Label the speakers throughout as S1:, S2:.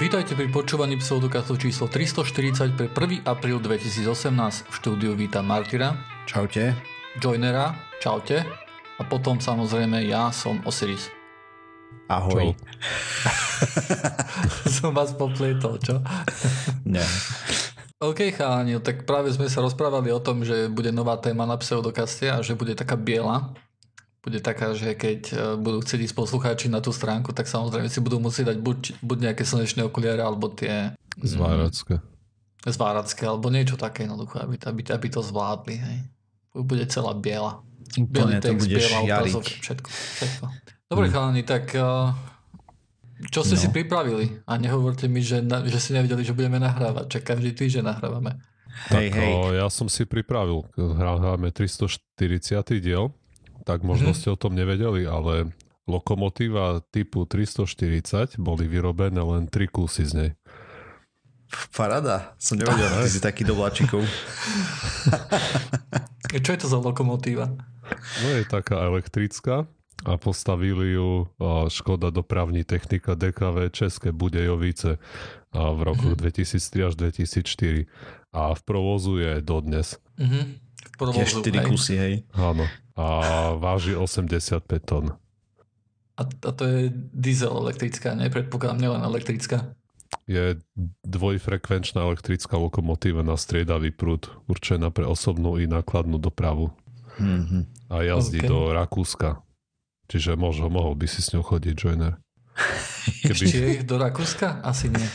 S1: Vítajte pri počúvaní pseudokastu číslo 340 pre 1. apríl 2018. V štúdiu vítam Martyra.
S2: Čaute.
S1: Joinera. Čaute. A potom samozrejme ja som Osiris.
S2: Ahoj.
S1: som vás poplietol, čo?
S2: Nie.
S1: OK, chalani, tak práve sme sa rozprávali o tom, že bude nová téma na pseudokaste a že bude taká biela bude taká, že keď e, budú chcieť ísť poslucháči na tú stránku, tak samozrejme si budú musieť dať buď, buď nejaké slnečné okuliare, alebo tie...
S3: Zváracké.
S1: Mm, zváracké, alebo niečo také jednoduché, aby, aby, aby to zvládli. Hej. Bude celá biela.
S2: Bielý text, biela obrazok,
S1: všetko, všetko. Dobre, mm. chalani, tak uh, čo ste no. si pripravili? A nehovorte mi, že, na, že si nevedeli, že budeme nahrávať. Čak každý týždeň nahrávame.
S3: Hej, tak hej. O, ja som si pripravil. Hráme 340. diel tak možno mm-hmm. ste o tom nevedeli, ale lokomotíva typu 340 boli vyrobené len tri kusy z nej.
S2: Parada, som nevedel, ty si taký do vláčikov.
S1: Čo je to za lokomotíva?
S3: No je taká elektrická a postavili ju Škoda dopravní technika DKV České Budejovice v roku mm-hmm. 2003 až 2004 a v provozu je dodnes.
S1: Mm-hmm.
S2: Tiež 4 kusy, hej.
S3: Áno a váži 85 tón.
S1: A, a to je diesel elektrická, ne? Predpokladám, nielen elektrická.
S3: Je dvojfrekvenčná elektrická lokomotíva na striedavý prúd, určená pre osobnú i nákladnú dopravu. Mm-hmm. A jazdí okay. do Rakúska. Čiže možno, mohol by si s ňou chodiť, Joiner.
S1: Keby... Je do Rakúska? Asi nie.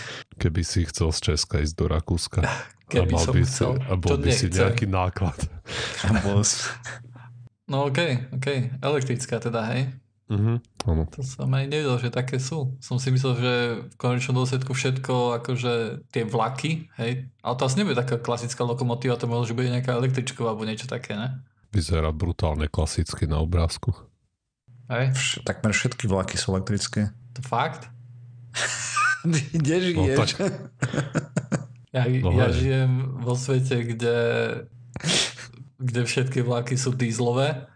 S3: Keby si chcel z Česka ísť do Rakúska.
S1: Keby a mal som by chcel.
S3: Si, a bol by si nejaký náklad.
S1: No okej, okay, okej. Okay. Elektrická teda, hej?
S3: Mhm, áno.
S1: To som aj nevedel, že také sú. Som si myslel, že v konečnom dôsledku všetko, akože tie vlaky, hej? Ale to asi nebude taká klasická lokomotíva, to možno, že bude nejaká električková alebo niečo také, ne?
S3: Vyzerá brutálne klasicky na obrázku.
S1: Hej?
S2: Vš- takmer všetky vlaky sú elektrické.
S1: To fakt?
S2: kde žiješ? No, tak...
S1: ja, no, ja žijem vo svete, kde kde všetky vlaky sú dízlové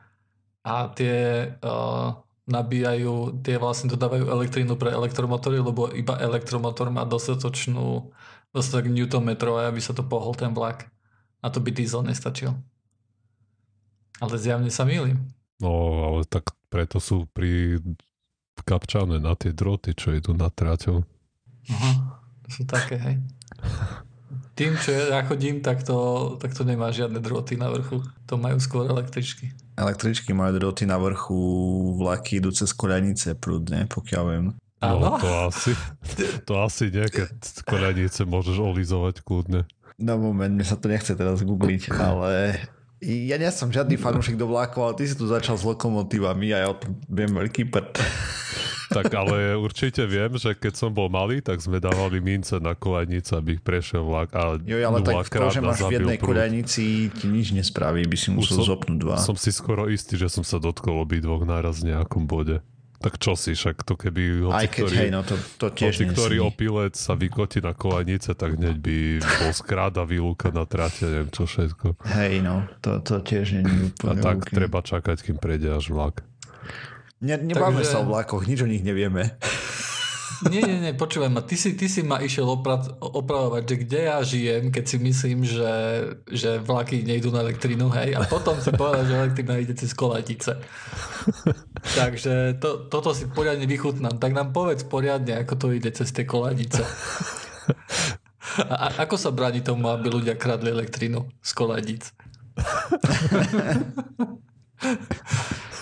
S1: a tie uh, nabíjajú, tie vlastne dodávajú elektrínu pre elektromotory, lebo iba elektromotor má dostatočnú dostatok newtonmetrov, aby sa to pohol ten vlak. A to by diesel nestačil. Ale zjavne sa mýlim.
S3: No, ale tak preto sú pri kapčané na tie droty, čo idú na tráťou.
S1: Aha, sú také, hej. Tým, čo ja chodím, tak to, tak to nemá žiadne droty na vrchu. To majú skôr električky.
S2: Električky majú droty na vrchu, vlaky idú cez koľanice prúdne, pokiaľ viem.
S3: No, to asi, to asi nejaké koľanice môžeš olizovať kľudne.
S2: No moment, mi sa to nechce teraz googliť, ale ja nie som žiadny fanúšik do vlákov, ale ty si tu začal s lokomotívami a ja o tom viem veľký prd.
S3: Tak ale určite viem, že keď som bol malý, tak sme dávali mince na kolajnicu, aby ich prešiel vlak. A
S2: jo, ale tak to, že máš v jednej kolajnici, ti nič nespraví, by si musel som, zopnúť dva.
S3: Som si skoro istý, že som sa dotkol dvoch náraz v nejakom bode. Tak čo si, však to keby
S2: hoci, Aj keď, ktorý, hej, no to, to tiež
S3: hoci, ktorý opilec sa vykotí na kolajnice, tak hneď by bol skráda výluka na trate, neviem čo všetko.
S2: Hej, no, to, to tiež nie je úplne
S3: A tak okay. treba čakať, kým prejde až vlak.
S2: Ne, nebáme Takže... sa o vlakoch, nič o nich nevieme.
S1: Nie, nie, nie, počúvaj ma, ty si, ty si ma išiel opra- opravovať, že kde ja žijem, keď si myslím, že, že vlaky nejdú na elektrínu, hej, a potom si povedal, že elektrina ide cez kolatice. Takže to, toto si poriadne vychutnám. Tak nám povedz poriadne, ako to ide cez tie koladice. A ako sa bráni tomu, aby ľudia kradli elektrínu z koladic?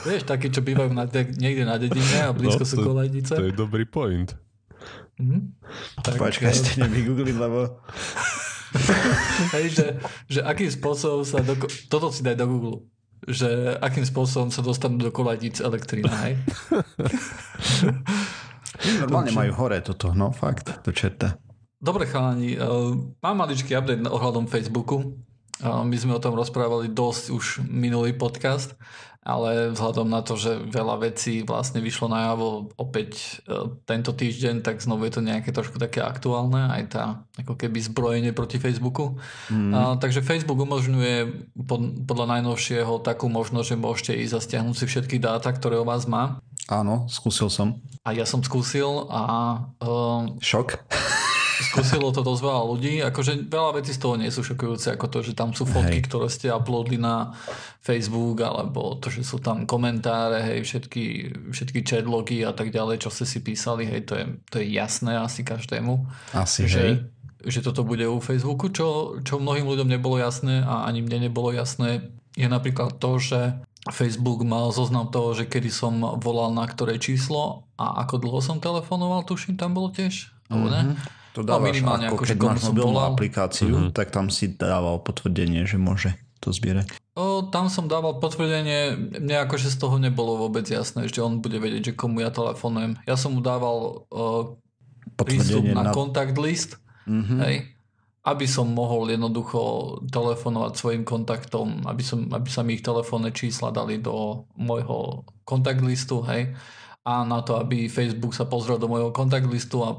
S1: Vieš, takí, čo bývajú na de- niekde na dedine a blízko no, sú kolajnice.
S3: To je dobrý point.
S2: Mm-hmm. Tak, Počkaj, ste nevygoogliť, lebo...
S1: Hej, že, že akým spôsobom sa... Do, toto si daj do Google. Že akým spôsobom sa dostanú do kolajnic elektrína, hej?
S2: Normálne majú hore toto, no fakt, to čerta.
S1: Dobre chalani, uh, mám maličký update ohľadom Facebooku. Uh, my sme o tom rozprávali dosť už minulý podcast ale vzhľadom na to, že veľa vecí vlastne vyšlo najavo opäť e, tento týždeň, tak znovu je to nejaké trošku také aktuálne, aj tá ako keby zbrojenie proti Facebooku. Mm. A, takže Facebook umožňuje pod, podľa najnovšieho takú možnosť, že môžete ísť a stiahnuť si všetky dáta, ktoré o vás má.
S2: Áno, skúsil som.
S1: A ja som skúsil a...
S2: Um, Šok.
S1: Skúsilo to dosť veľa ľudí. Akože veľa vecí z toho nie sú šokujúce, ako to, že tam sú fotky, hej. ktoré ste uploadli na Facebook, alebo to, že sú tam komentáre, hej, všetky, všetky chatlogy a tak ďalej, čo ste si písali, hej, to je, to je jasné asi každému.
S2: Asi,
S1: že,
S2: hej.
S1: že toto bude u Facebooku, čo, čo mnohým ľuďom nebolo jasné a ani mne nebolo jasné, je napríklad to, že Facebook mal zoznam toho, že kedy som volal na ktoré číslo a ako dlho som telefonoval, tuším, tam bolo tiež, alebo ne?
S2: To dávaš no, minimálne ako, ako keď máš mobilnú aplikáciu, mm-hmm. tak tam si dával potvrdenie, že môže to zbierať.
S1: O, tam som dával potvrdenie, mne akože z toho nebolo vôbec jasné, že on bude vedieť, že komu ja telefonujem. Ja som mu dával o, prístup na, na kontakt list, mm-hmm. hej, aby som mohol jednoducho telefonovať svojim kontaktom, aby, som, aby sa mi ich telefónne čísla dali do môjho kontakt listu, hej a na to, aby Facebook sa pozrel do môjho kontakt listu a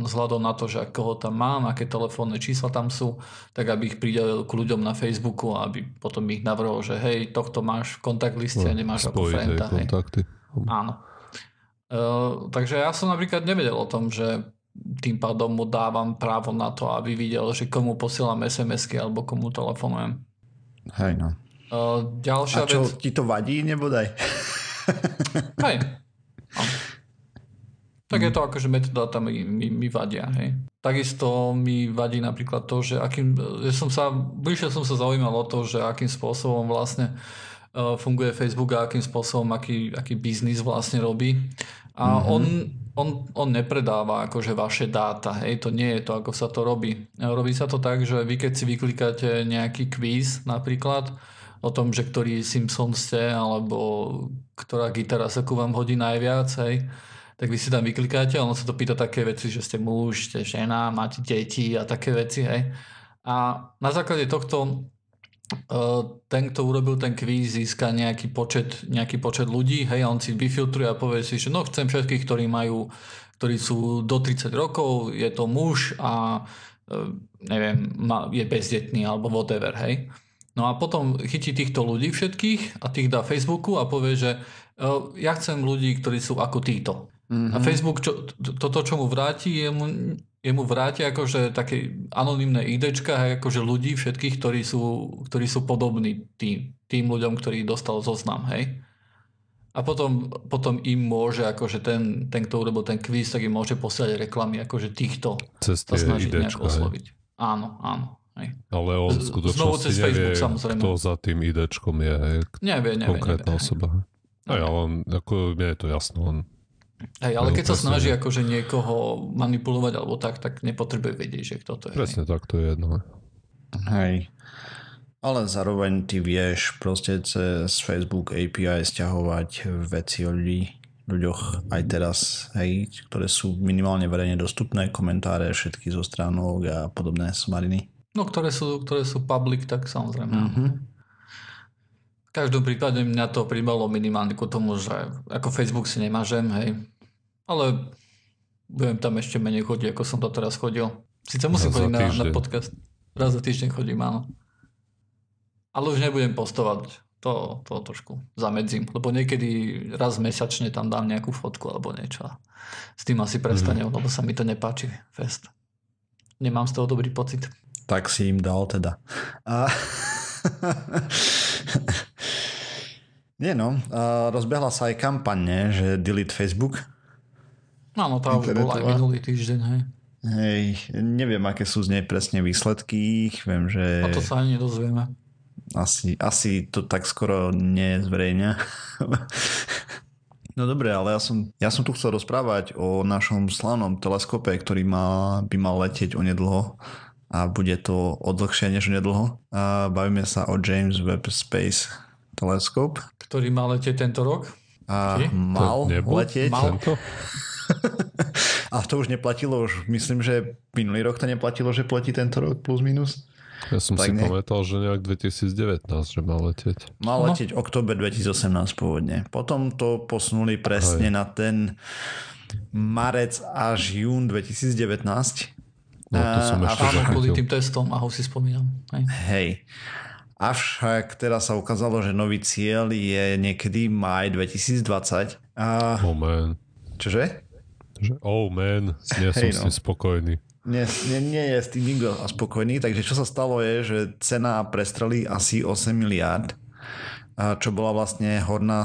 S1: vzhľadom na to, že koho tam mám, aké telefónne čísla tam sú, tak aby ich pridelil k ľuďom na Facebooku a aby potom ich navrhol, že hej, tohto máš v kontakt liste no, a nemáš ako frienda. Hej. Kontakty. Áno. Uh, takže ja som napríklad nevedel o tom, že tým pádom mu dávam právo na to, aby videl, že komu posielam SMS-ky alebo komu telefonujem.
S2: Hej no.
S1: Uh, ďalšia
S2: a čo,
S1: vec...
S2: ti to vadí, nebodaj?
S1: Hej, No. Tak je to ako, že metadáta mi, mi, mi vadia. Hej. Takisto mi vadí napríklad to, že akým, že som sa, bližšie som sa zaujímal o to, že akým spôsobom vlastne uh, funguje Facebook a akým spôsobom, aký, aký biznis vlastne robí. A mm-hmm. on, on, on nepredáva akože vaše dáta, hej, to nie je to, ako sa to robí. Robí sa to tak, že vy keď si vyklikáte nejaký quiz napríklad, o tom, že ktorý Simpson ste, alebo ktorá gitara sa ku vám hodí najviac, hej, tak vy si tam vyklikáte a ono sa to pýta také veci, že ste muž, ste žena, máte deti a také veci, hej. A na základe tohto e, ten, kto urobil ten kvíz, získa nejaký počet, nejaký počet ľudí, hej, a on si vyfiltruje a povie si, že no chcem všetkých, ktorí majú, ktorí sú do 30 rokov, je to muž a e, neviem, je bezdetný alebo whatever, hej. No a potom chytí týchto ľudí všetkých a tých dá Facebooku a povie, že uh, ja chcem ľudí, ktorí sú ako títo. Mm-hmm. A mhm. Facebook čo, toto, čo mu vráti, je mu, je mu vráti akože také anonimné IDčka, akože ľudí všetkých, ktorí sú, ktorí sú podobní tým, tým ľuďom, ktorí dostal zoznam, hej. A potom, potom im môže, akože ten, ten, kto urobil ten quiz, tak im môže posielať reklamy, akože týchto
S3: Cez sa snažiť nejak
S1: osloviť. Áno, áno. Hej.
S3: Ale on v skutočnosti nevie, Facebook, kto za tým IDčkom je. Hej,
S1: nevie, nevie.
S3: Konkrétna
S1: nevie,
S3: osoba. Hej. Aj, ale on, ako, mne je to jasné. On,
S1: Hej, ale keď sa snaží akože niekoho manipulovať alebo tak, tak nepotrebuje vedieť, že kto to je.
S3: Presne tak, to je jedno.
S2: Hej. Ale zároveň ty vieš proste cez Facebook API stiahovať veci o ľudí, ľuďoch aj teraz, hej, ktoré sú minimálne verejne dostupné, komentáre všetky zo stránok a podobné smariny.
S1: No, ktoré sú, ktoré sú public, tak samozrejme. Mm-hmm. V každom prípade mňa to primalo minimálne ku tomu, že ako Facebook si nemažem, hej. Ale budem tam ešte menej chodiť, ako som to teraz chodil. Sice musím chodiť na, na podcast. Raz za týždeň chodím, áno. Ale už nebudem postovať. To, to trošku zamedzím. Lebo niekedy raz mesačne tam dám nejakú fotku alebo niečo. S tým asi prestanem, mm. lebo sa mi to nepáči. Fest. Nemám z toho dobrý pocit
S2: tak si im dal teda. A... Nie no, a rozbehla sa aj kampaň, že delete Facebook.
S1: Áno, tá už bola aj minulý týždeň, hej.
S2: Hej, neviem, aké sú z nej presne výsledky. Viem, že...
S1: A to sa ani nedozvieme.
S2: Asi, asi to tak skoro nezverejňa. no dobre, ale ja som, ja som tu chcel rozprávať o našom slanom teleskope, ktorý má, by mal letieť onedlho a bude to odlhšie než nedlho. A bavíme sa o James Webb Space Telescope.
S1: Ktorý mal letieť tento rok?
S2: A Či? mal letieť. Mal. Tento? a to už neplatilo, už myslím, že minulý rok to neplatilo, že platí tento rok plus minus.
S3: Ja som tak si ne... pamätal, že nejak 2019, že mal letieť.
S2: Mal no. letieť október 2018 pôvodne. Potom to posunuli presne Aj. na ten marec až jún 2019
S3: No, to som ešte
S1: áno, kvôli tým testom, aho si spomínam.
S2: Hej. Hej. Avšak teraz sa ukázalo, že nový cieľ je niekedy maj 2020. A...
S3: Oh man.
S2: Čože?
S3: Že, oh man, nie som hey, no. si spokojný.
S2: Nie, nie, nie je s tým nikto spokojný, takže čo sa stalo je, že cena prestrelí asi 8 miliard, čo bola vlastne horná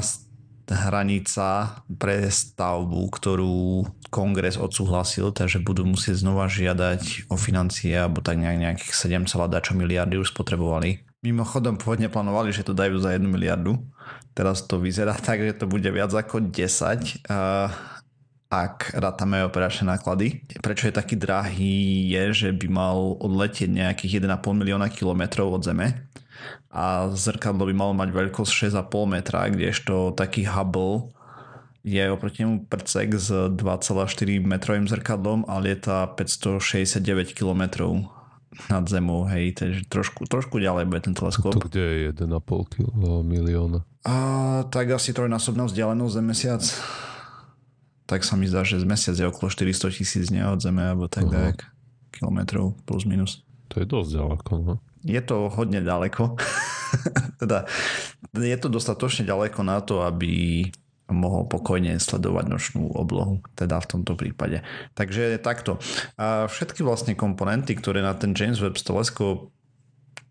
S2: hranica pre stavbu, ktorú kongres odsúhlasil, takže budú musieť znova žiadať o financie, alebo tak nejak nejakých 7, dačo miliardy už spotrebovali. Mimochodom pôvodne plánovali, že to dajú za 1 miliardu. Teraz to vyzerá tak, že to bude viac ako 10, ak rátame operačné náklady. Prečo je taký drahý je, že by mal odletieť nejakých 1,5 milióna kilometrov od Zeme a zrkadlo by malo mať veľkosť 6,5 metra, kdežto taký Hubble je oproti nemu prcek s 2,4 metrovým zrkadlom a lieta 569 km nad zemou, hej, takže trošku, trošku ďalej bude ten teleskop.
S3: To kde je 1,5 milióna?
S2: A, tak asi trojnásobná vzdialenosť za mesiac. Tak sa mi zdá, že z mesiac je okolo 400 tisíc nie od Zeme, alebo tak, tak kilometrov plus minus.
S3: To je dosť ďaleko, no?
S2: Je to hodne ďaleko. teda je to dostatočne ďaleko na to, aby mohol pokojne sledovať nočnú oblohu, teda v tomto prípade. Takže takto. A všetky vlastne komponenty, ktoré na ten James Webb teleskop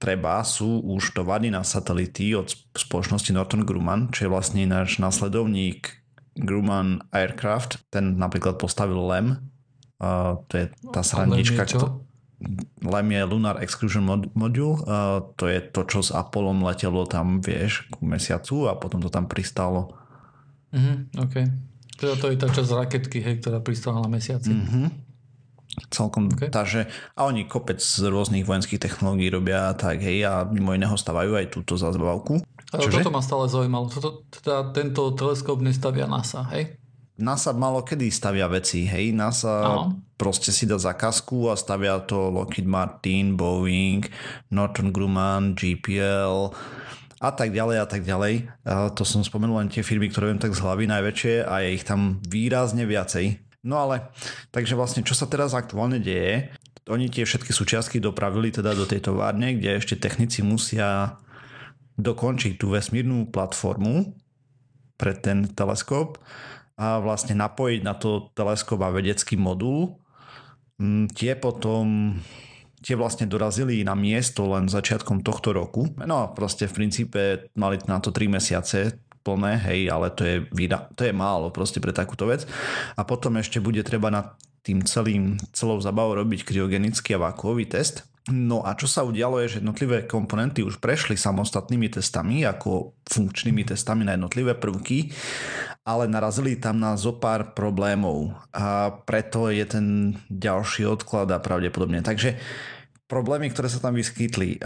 S2: treba, sú už tovarní na satelity od spoločnosti Norton Grumman, čo je vlastne náš následovník Grumman Aircraft. Ten napríklad postavil LEM, a to je tá srandička, kto, LEM je Lunar Exclusion Module, uh, to je to, čo s Apollom letelo tam, vieš, ku mesiacu a potom to tam pristalo.
S1: Mhm, OK. Teda to je tá časť raketky, hej, ktorá pristala na mesiaci.
S2: Mhm. Celkom, okay. takže a oni kopec z rôznych vojenských technológií robia tak, hej, a mimo iného stavajú aj túto zazbavku.
S1: Čože? Toto ma stále zaujímalo. Toto, teda, tento teleskop nestavia NASA, hej?
S2: NASA malo kedy stavia veci, hej, NASA Aha. proste si dá zakazku a stavia to Lockheed Martin, Boeing, Norton Grumman, GPL a tak ďalej a tak ďalej. A to som spomenul len tie firmy, ktoré viem tak z hlavy najväčšie a je ich tam výrazne viacej. No ale, takže vlastne čo sa teraz aktuálne deje, oni tie všetky súčiastky dopravili teda do tej továrne, kde ešte technici musia dokončiť tú vesmírnu platformu pre ten teleskop a vlastne napojiť na to teleskop a vedecký modul. Mm, tie potom tie vlastne dorazili na miesto len začiatkom tohto roku. No proste v princípe mali na to 3 mesiace plné, hej, ale to je, to je málo proste pre takúto vec. A potom ešte bude treba na tým celým, celou zabavou robiť kryogenický a vákuový test. No a čo sa udialo je, že jednotlivé komponenty už prešli samostatnými testami, ako funkčnými testami na jednotlivé prvky, ale narazili tam na zo pár problémov a preto je ten ďalší odklad a pravdepodobne. Takže problémy, ktoré sa tam vyskytli.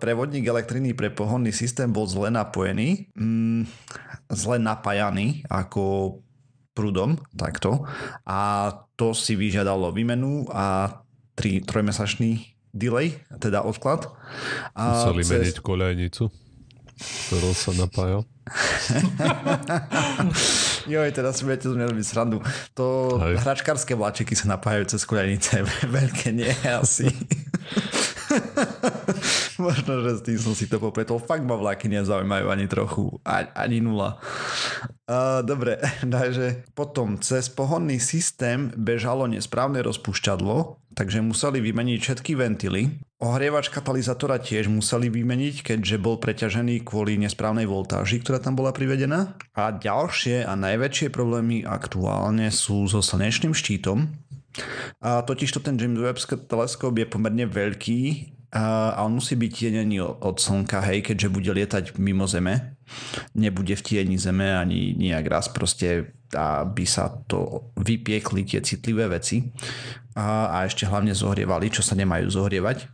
S2: Prevodník elektriny pre pohonný systém bol zle napojený, mm, zle napájaný ako prúdom, takto. A to si vyžiadalo výmenu a tri, trojmesačný delay, teda odklad.
S3: A Museli cez... meniť koľajnicu, ktorou sa napájal.
S2: Joj, teraz si budete z mňa robiť srandu. To Aj. hračkárske vláčiky sa napájajú cez koľajnice, veľké nie asi. Možno, že s tým som si to popretol. Fakt ma vlaky nezaujímajú ani trochu. Ani nula. Uh, dobre, takže potom cez pohonný systém bežalo nesprávne rozpúšťadlo, takže museli vymeniť všetky ventily. Ohrievač katalizátora tiež museli vymeniť, keďže bol preťažený kvôli nesprávnej voltáži, ktorá tam bola privedená. A ďalšie a najväčšie problémy aktuálne sú so slnečným štítom, a totiž to ten James Webb teleskop je pomerne veľký a on musí byť tienený od slnka, hej, keďže bude lietať mimo Zeme. Nebude v tieni Zeme ani nejak raz proste aby sa to vypiekli tie citlivé veci a, a ešte hlavne zohrievali, čo sa nemajú zohrievať. E,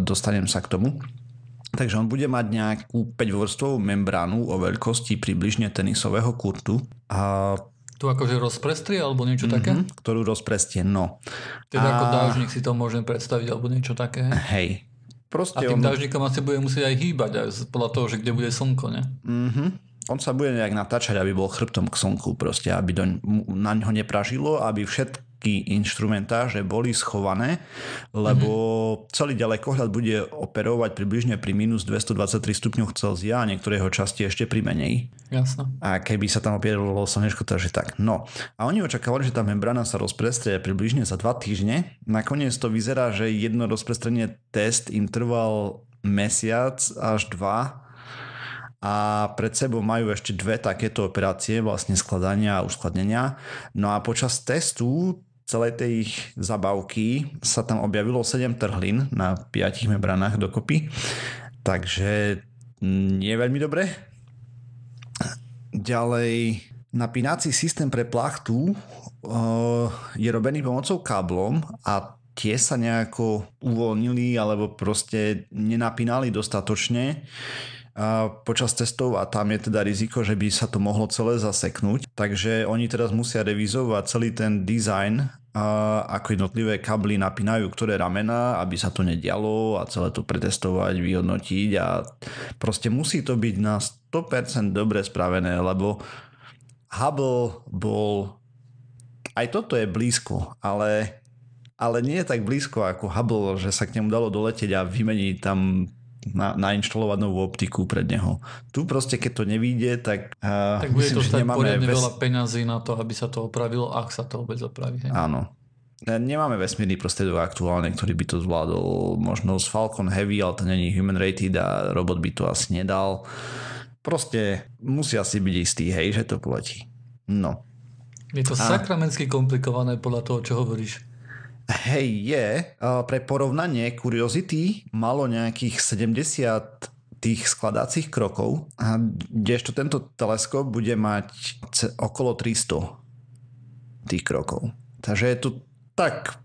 S2: dostanem sa k tomu. Takže on bude mať nejakú 5-vrstvovú membránu o veľkosti približne tenisového kurtu a
S1: tu akože rozprestrie alebo niečo mm-hmm, také?
S2: Ktorú rozprestie, no.
S1: Teda a... ako dážnik si to môžem predstaviť alebo niečo také?
S2: Hej.
S1: Proste a tým on... dážnikom asi bude musieť aj hýbať aj podľa toho, že kde bude slnko, ne?
S2: Mm-hmm. On sa bude nejak natáčať, aby bol chrbtom k slnku proste, aby do, na ňo nepražilo, aby všet, všetky inštrumentáže boli schované, lebo mm-hmm. celý ďalekohľad bude operovať približne pri minus 223 stupňoch Celzia a niektoré jeho časti ešte pri menej.
S1: Jasno.
S2: A keby sa tam opieralo slnečko, takže tak. No. A oni očakávali, že tá membrana sa rozprestrie približne za dva týždne. Nakoniec to vyzerá, že jedno rozprestrenie test im trval mesiac až dva a pred sebou majú ešte dve takéto operácie, vlastne skladania a uskladnenia. No a počas testu celej tej ich zabavky sa tam objavilo 7 trhlín na 5 membranách dokopy. Takže nie je veľmi dobre. Ďalej, napínací systém pre plachtu je robený pomocou káblom a tie sa nejako uvoľnili alebo proste nenapínali dostatočne počas testov a tam je teda riziko, že by sa to mohlo celé zaseknúť. Takže oni teraz musia revizovať celý ten design, ako jednotlivé kably napínajú ktoré ramena, aby sa to nedialo a celé to pretestovať, vyhodnotiť a proste musí to byť na 100% dobre spravené, lebo Hubble bol aj toto je blízko, ale ale nie je tak blízko ako Hubble, že sa k nemu dalo doletieť a vymeniť tam na, nainštalovať novú optiku pred neho. Tu proste, keď to nevíde, tak,
S1: uh, tak bude myslím, to stať poriadne ves... veľa peňazí na to, aby sa to opravilo, ak sa to vôbec opraví. Hej?
S2: Áno. Nemáme vesmírny prostriedok aktuálne, ktorý by to zvládol. Možno z Falcon Heavy, ale to není human rated a robot by to asi nedal. Proste musia si byť istý, hej, že to poletí. No.
S1: Je to a... sakramensky komplikované podľa toho, čo hovoríš.
S2: Hej, je. Pre porovnanie Curiosity malo nejakých 70 tých skladacích krokov, a kdežto tento teleskop bude mať okolo 300 tých krokov. Takže je to tak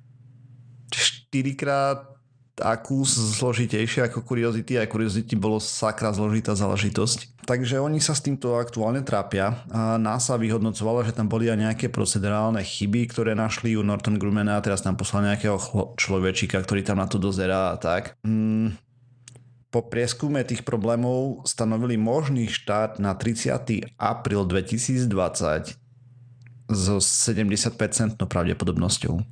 S2: 4 krát akú zložitejšie ako Curiosity. Aj Curiosity bolo sakra zložitá záležitosť. Takže oni sa s týmto aktuálne trápia. A NASA vyhodnocovala, že tam boli aj nejaké procedurálne chyby, ktoré našli u Norton Grumena a teraz tam poslali nejakého človečika, ktorý tam na to dozerá a tak. Mm, po prieskume tých problémov stanovili možný štát na 30. apríl 2020 so 70% pravdepodobnosťou.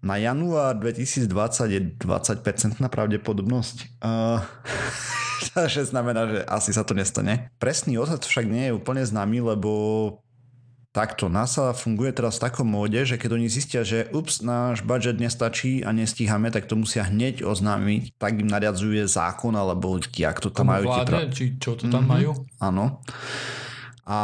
S2: Na január 2020 je 20% pravdepodobnosť. Uh, takže znamená, že asi sa to nestane. Presný odhad však nie je úplne známy, lebo takto NASA funguje teraz v takom móde, že keď oni zistia, že ups, náš budget nestačí a nestíhame, tak to musia hneď oznámiť. Tak im nariadzuje zákon, alebo jak to tam majú.
S1: Vládne, pra... či čo to tam mm-hmm, majú?
S2: Áno. A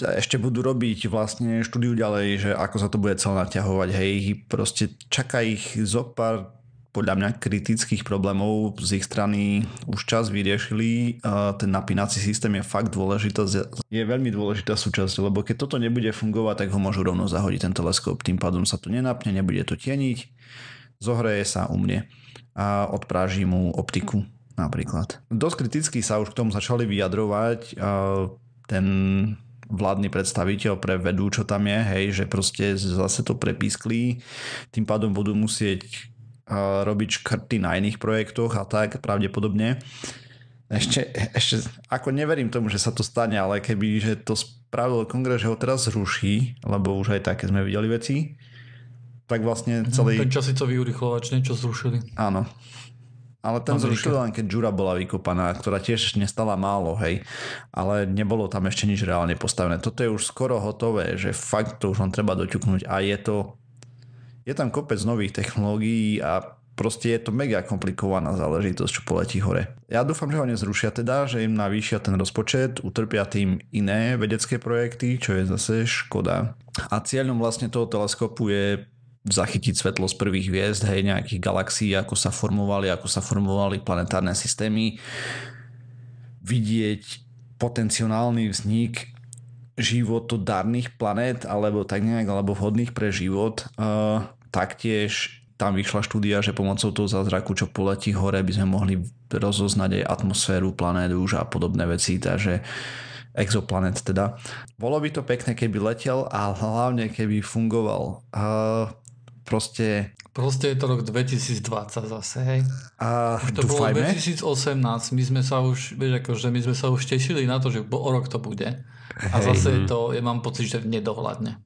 S2: ešte budú robiť vlastne štúdiu ďalej, že ako sa to bude celé naťahovať. Hej, proste čaká ich zo pár podľa mňa kritických problémov z ich strany už čas vyriešili. Ten napínací systém je fakt dôležitá, je veľmi dôležitá súčasť, lebo keď toto nebude fungovať, tak ho môžu rovno zahodiť ten teleskop. Tým pádom sa to nenapne, nebude to tieniť, zohreje sa u mne a odpráži mu optiku napríklad. Dosť kriticky sa už k tomu začali vyjadrovať ten vládny predstaviteľ pre vedu, čo tam je, hej, že proste zase to prepískli, tým pádom budú musieť uh, robiť škrty na iných projektoch a tak pravdepodobne. Ešte, ešte, ako neverím tomu, že sa to stane, ale keby, že to spravil kongres, že ho teraz zruší, lebo už aj také sme videli veci, tak vlastne celý...
S1: Ten časicový urychlovač niečo zrušili.
S2: Áno, ale ten zrušil len keď Jura bola vykopaná, ktorá tiež nestala málo, hej. Ale nebolo tam ešte nič reálne postavené. Toto je už skoro hotové, že fakt to už len treba doťuknúť a je to... Je tam kopec nových technológií a proste je to mega komplikovaná záležitosť, čo poletí hore. Ja dúfam, že ho nezrušia teda, že im navýšia ten rozpočet, utrpia tým iné vedecké projekty, čo je zase škoda. A cieľom vlastne toho teleskopu je zachytiť svetlo z prvých hviezd, hej, nejakých galaxií, ako sa formovali, ako sa formovali planetárne systémy, vidieť potenciálny vznik životodárnych planét, alebo tak nejak, alebo vhodných pre život. Uh, taktiež tam vyšla štúdia, že pomocou toho zázraku, čo poletí hore, by sme mohli rozoznať aj atmosféru planét už a podobné veci, takže exoplanet teda. Bolo by to pekné, keby letel a hlavne keby fungoval. Uh, proste...
S1: Proste je to rok 2020 zase, hej.
S2: A
S1: už to dúfajme. bolo 2018, my sme sa už, vieš, akože my sme sa už tešili na to, že o rok to bude. A hej. zase to, ja mám pocit, že nedohľadne.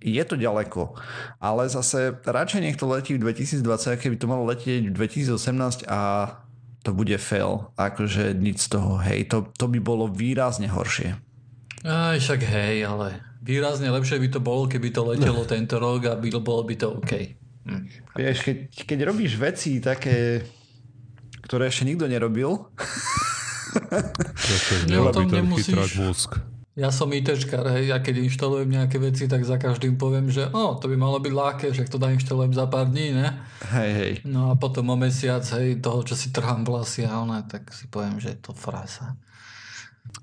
S2: je to ďaleko, ale zase radšej nech to letí v 2020, keby to malo letieť v 2018 a to bude fail, akože nič z toho, hej, to, to by bolo výrazne horšie.
S1: Aj však hej, ale výrazne lepšie by to bolo, keby to letelo tento rok a bolo by to OK.
S2: Hm. Vieš, keď, keď robíš veci také, ktoré ešte nikto nerobil,
S3: ja, to nemusíš...
S1: Ja som ITčkar, hej, ja keď inštalujem nejaké veci, tak za každým poviem, že o, to by malo byť ľahké, že to inštalujem za pár dní, ne?
S2: Hej, hej.
S1: No a potom o mesiac, hej, toho, čo si trhám vlasy a ona, tak si poviem, že je to frasa.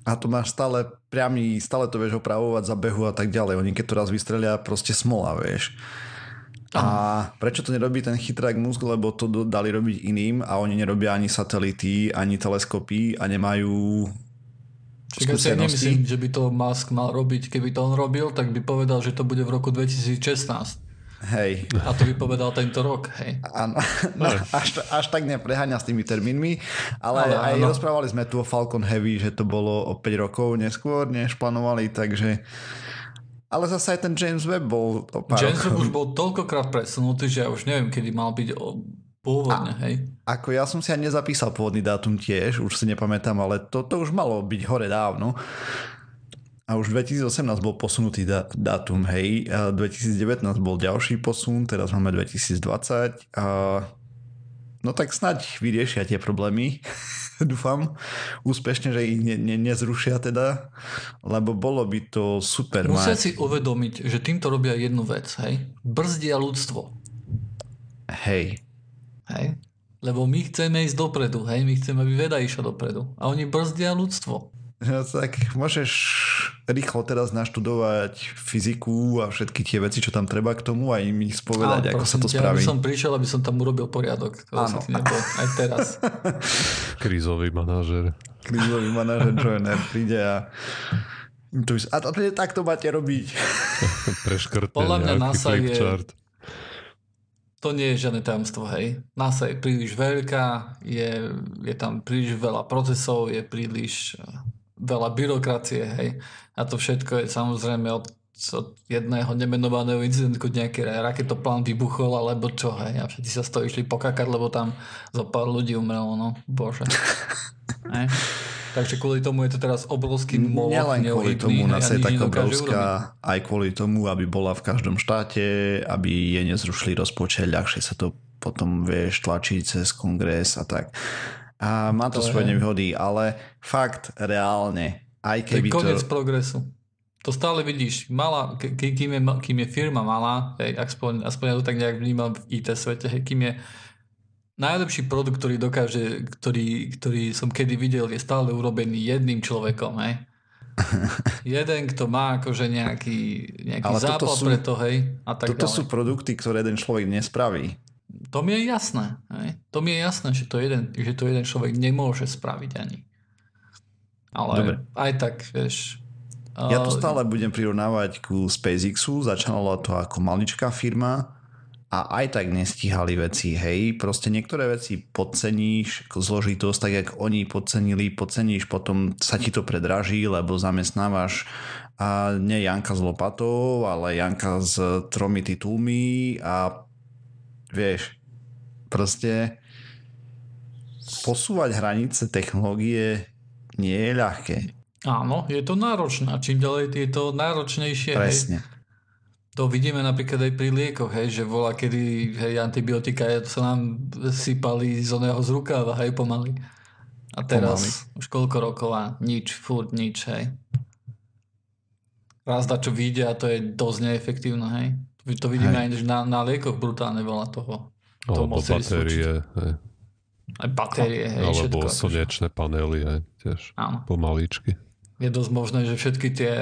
S2: A to máš stále priamy, stále to vieš opravovať za behu a tak ďalej. Oni keď to raz vystrelia, proste smola, vieš. A prečo to nerobí ten chytrák musk, lebo to dali robiť iným a oni nerobia ani satelity, ani teleskopy a nemajú
S1: Čiže ja nemyslím, že by to Musk mal robiť. Keby to on robil, tak by povedal, že to bude v roku 2016.
S2: Hej.
S1: A to by povedal tento rok, hej.
S2: Áno, no, až, až tak nepreháňa s tými termínmi, ale, ale aj áno. rozprávali sme tu o Falcon Heavy, že to bolo o 5 rokov neskôr, než plánovali, takže... Ale zase aj ten James Webb bol o
S1: pár James Webb už bol toľkokrát presunutý, že ja už neviem, kedy mal byť Pôvodne, a, hej.
S2: Ako ja som si aj nezapísal pôvodný dátum tiež, už si nepamätám, ale to, to už malo byť hore dávno. A už 2018 bol posunutý dátum, hej. A 2019 bol ďalší posun, teraz máme 2020. A no tak snaď vyriešia tie problémy. Dúfam úspešne, že ich ne, ne, nezrušia teda, lebo bolo by to super
S1: Musia mať. si uvedomiť, že týmto robia jednu vec, hej. Brzdia ľudstvo.
S2: Hej.
S1: Hej? Lebo my chceme ísť dopredu, hej? My chceme, aby veda išla dopredu. A oni brzdia ľudstvo.
S2: No, tak môžeš rýchlo teraz naštudovať fyziku a všetky tie veci, čo tam treba k tomu a im ich spovedať, ako sa to ťa, spraví.
S1: Ja som prišiel, aby som tam urobil poriadok. Áno. Nebol, aj teraz.
S3: Krízový manažer.
S2: Krízový manažer Joiner príde a a to, tak to máte robiť.
S3: Preškrtne
S1: Podľa mňa NASA je, chart to nie je žiadne tajomstvo, hej. NASA je príliš veľká, je, je tam príliš veľa procesov, je príliš veľa byrokracie, hej. A to všetko je samozrejme od, od jedného nemenovaného incidentu nejaký raketoplán vybuchol, alebo čo, hej. A všetci sa z toho išli pokakať, lebo tam zo pár ľudí umrelo, no. Bože. hej. Takže kvôli tomu je to teraz obrovský moloch
S2: Nielen kvôli tomu, nás je tak obrovská, aj kvôli tomu, aby bola v každom štáte, aby je nezrušili rozpočet, ľahšie sa to potom vieš tlačiť cez kongres a tak. A má to, to svoje je. nevýhody, ale fakt reálne, aj keby
S1: to... Je progresu. To stále vidíš, malá, kým je, kým je firma malá, hej, aspoň, aspoň ja to tak nejak vnímam v IT svete, hej, kým je najlepší produkt, ktorý dokáže, ktorý, ktorý som kedy videl, je stále urobený jedným človekom, hej. Jeden, kto má akože nejaký, nejaký Ale zápal sú, pre to, hej, a tak
S2: Toto
S1: ďalej.
S2: sú produkty, ktoré jeden človek nespraví.
S1: To mi je jasné, hej. To mi je jasné, že to jeden, že to jeden človek nemôže spraviť ani. Ale Dobre. aj tak, vieš,
S2: ja to stále budem prirovnávať ku SpaceXu. Začalo to ako maličká firma, a aj tak nestíhali veci, hej, proste niektoré veci podceníš, zložitosť, tak jak oni podcenili, podceníš, potom sa ti to predraží, lebo zamestnávaš a nie Janka s lopatou, ale Janka s tromi titulmi a vieš, proste posúvať hranice technológie nie je ľahké.
S1: Áno, je to náročné. Čím ďalej je to náročnejšie.
S2: Presne.
S1: Hej to vidíme napríklad aj pri liekoch, hej, že volá, kedy hej, antibiotika sa nám sypali z oného z rukáva, hej, pomaly. A teraz pomaly. už koľko rokov a nič, furt nič, hej. Raz da čo vyjde a to je dosť neefektívne, hej. To vidíme hej. aj na, na liekoch brutálne veľa toho.
S3: Alebo batérie, hej.
S1: Aj batérie, hej,
S3: Alebo všetko, slnečné panely, hej, tiež. Áno. Pomaličky.
S1: Je dosť možné, že všetky tie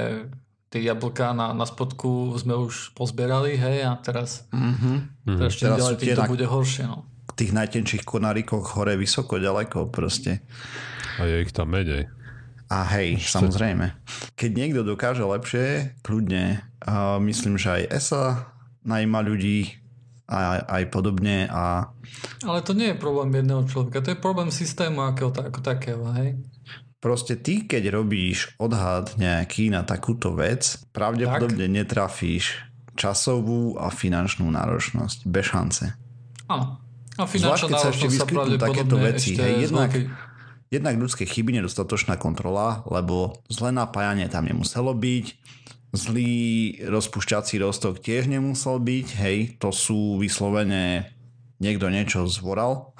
S1: tie jablká na, na spodku sme už pozberali, hej, a teraz, mm-hmm. teraz teraz ďalej to na, bude horšie, no.
S2: tých najtenších konárikoch hore vysoko, ďaleko proste.
S3: A je ich tam menej.
S2: A hej, Ešte. samozrejme. Keď niekto dokáže lepšie, kľudne. A myslím, že aj ESA najíma ľudí a aj podobne. A...
S1: Ale to nie je problém jedného človeka, to je problém systému ako, ako takého, hej?
S2: Proste ty, keď robíš odhad nejaký na takúto vec, pravdepodobne tak. netrafíš časovú a finančnú náročnosť. Bez šance.
S1: Áno. A finančná Zvlášť, keď sa ešte vyskytnú takéto veci. Hej, jednak,
S2: jednak ľudské chyby, nedostatočná kontrola, lebo zlé napájanie tam nemuselo byť, zlý rozpušťací rostok tiež nemusel byť, hej, to sú vyslovene niekto niečo zvoral.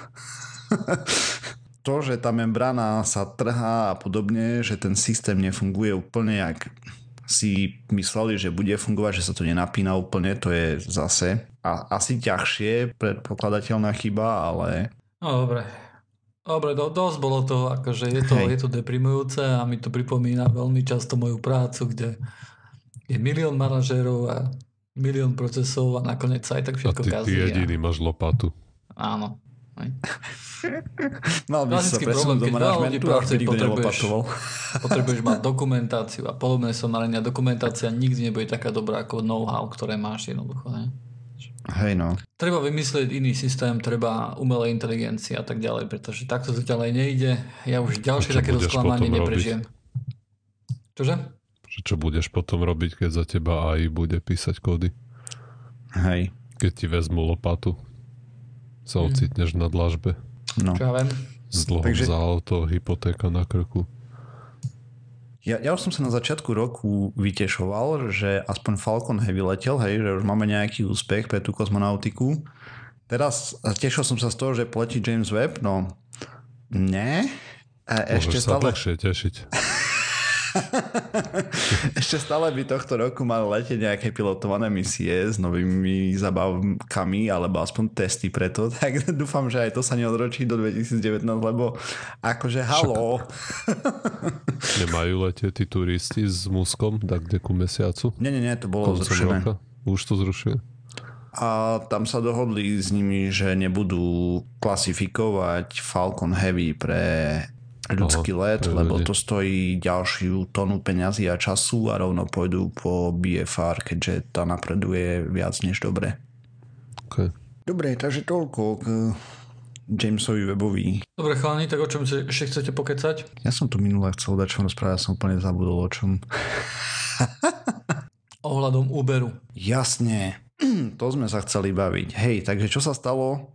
S2: to, že tá membrana sa trhá a podobne, že ten systém nefunguje úplne, jak si mysleli, že bude fungovať, že sa to nenapína úplne, to je zase a asi ťažšie predpokladateľná chyba, ale...
S1: No dobre. Dobre, do, dosť bolo toho, akože je to, je to deprimujúce a mi to pripomína veľmi často moju prácu, kde je milión manažérov a milión procesov a nakoniec sa aj tak všetko
S3: kazí. A ty, ty jediný a... máš lopatu.
S1: Áno.
S2: Mal by sa presunúť do manažmentu a vtedy potrebuješ,
S1: potrebuješ mať dokumentáciu a podobné somarenia. Dokumentácia nikdy nebude taká dobrá ako know-how, ktoré máš jednoducho. Ne?
S2: Hej no.
S1: Treba vymyslieť iný systém, treba umelé inteligencie a tak ďalej, pretože takto to ďalej nejde. Ja už ďalšie takéto sklamanie neprežijem. Čože?
S3: Čo budeš potom robiť, keď za teba aj bude písať kódy?
S2: Hej.
S3: Keď ti vezmu lopatu, sa mhm. ocitneš mm. na dlažbe.
S1: No. Čo ja viem.
S3: S dlhom Takže... za auto, hypotéka na krku.
S2: Ja, ja už som sa na začiatku roku vytešoval, že aspoň Falcon Heavy letel, hej, že už máme nejaký úspech pre tú kozmonautiku. Teraz tešil som sa z toho, že poletí James Webb, no ne.
S3: A ešte Môžeš stále... sa dlhšie tešiť.
S2: Ešte stále by tohto roku mali letieť nejaké pilotované misie s novými zabavkami alebo aspoň testy preto, tak dúfam, že aj to sa neodročí do 2019, lebo akože halo.
S3: Nemajú letieť tí turisti s Muskom tak ku mesiacu?
S2: Nie, nie, nie, to bolo zrušené. Roka?
S3: Už to zrušili?
S2: a tam sa dohodli s nimi, že nebudú klasifikovať Falcon Heavy pre ľudský let, lebo to stojí ďalšiu tonu peňazí a času a rovno pôjdu po BFR, keďže tá napreduje viac než dobre.
S3: Okay.
S2: Dobre, takže toľko k Jamesovi Webovi.
S1: Dobre chalani, tak o čom si ešte chcete pokecať?
S2: Ja som tu minule chcel dať čo rozprávať, som úplne zabudol o čom.
S1: Ohľadom Uberu.
S2: Jasne, to sme sa chceli baviť. Hej, takže čo sa stalo?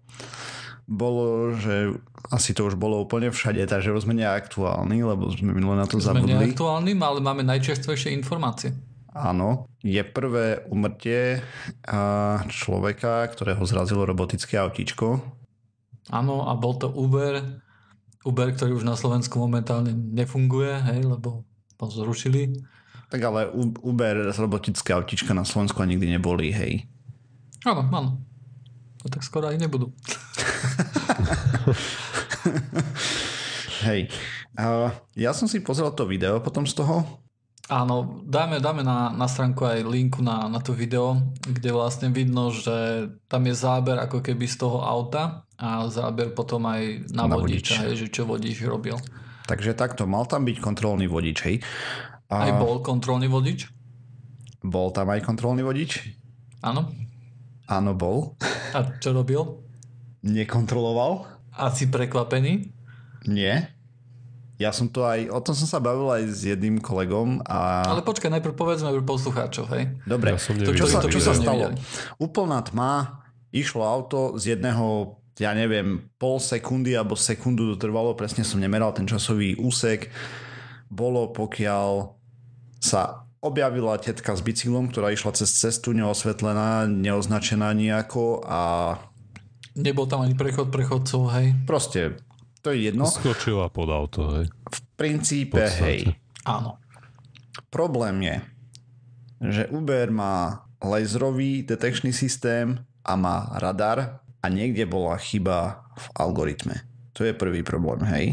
S2: Bolo, že asi to už bolo úplne všade, takže sme neaktuálni, lebo sme minule na to sme zabudli.
S1: Sme neaktuálni, ale máme najčerstvejšie informácie.
S2: Áno, je prvé umrtie človeka, ktorého zrazilo robotické autíčko.
S1: Áno, a bol to Uber, Uber, ktorý už na Slovensku momentálne nefunguje, hej, lebo ho zrušili.
S2: Tak ale Uber, robotické autíčka na Slovensku nikdy neboli, hej.
S1: Áno, áno. No tak skoro aj nebudú.
S2: Hej. Uh, ja som si pozrel to video potom z toho.
S1: Áno, dáme, dáme na, na stránku aj linku na, na to video, kde vlastne vidno, že tam je záber ako keby z toho auta a záber potom aj na, na vodiča, vodič. že čo vodič robil.
S2: Takže takto, mal tam byť kontrolný vodič, hej?
S1: A... Aj bol kontrolný vodič?
S2: Bol tam aj kontrolný vodič?
S1: Áno.
S2: Áno, bol.
S1: A čo robil?
S2: Nekontroloval.
S1: A si prekvapený?
S2: Nie. Ja som to aj, o tom som sa bavil aj s jedným kolegom a...
S1: Ale počkaj, najprv povedzme pre poslucháčov, hej?
S2: Dobre, ja to, čo, sa, čo sa stalo? Úplná tma, išlo auto z jedného, ja neviem, pol sekundy alebo sekundu to trvalo, presne som nemeral ten časový úsek. Bolo, pokiaľ sa objavila tetka s bicyklom, ktorá išla cez cestu neosvetlená, neoznačená nejako a...
S1: Nebol tam ani prechod prechodcov, hej?
S2: Proste, to je jedno.
S3: Skočila pod auto, hej?
S2: V princípe, hej.
S1: Áno.
S2: Problém je, že Uber má laserový detekčný systém a má radar a niekde bola chyba v algoritme. To je prvý problém, hej?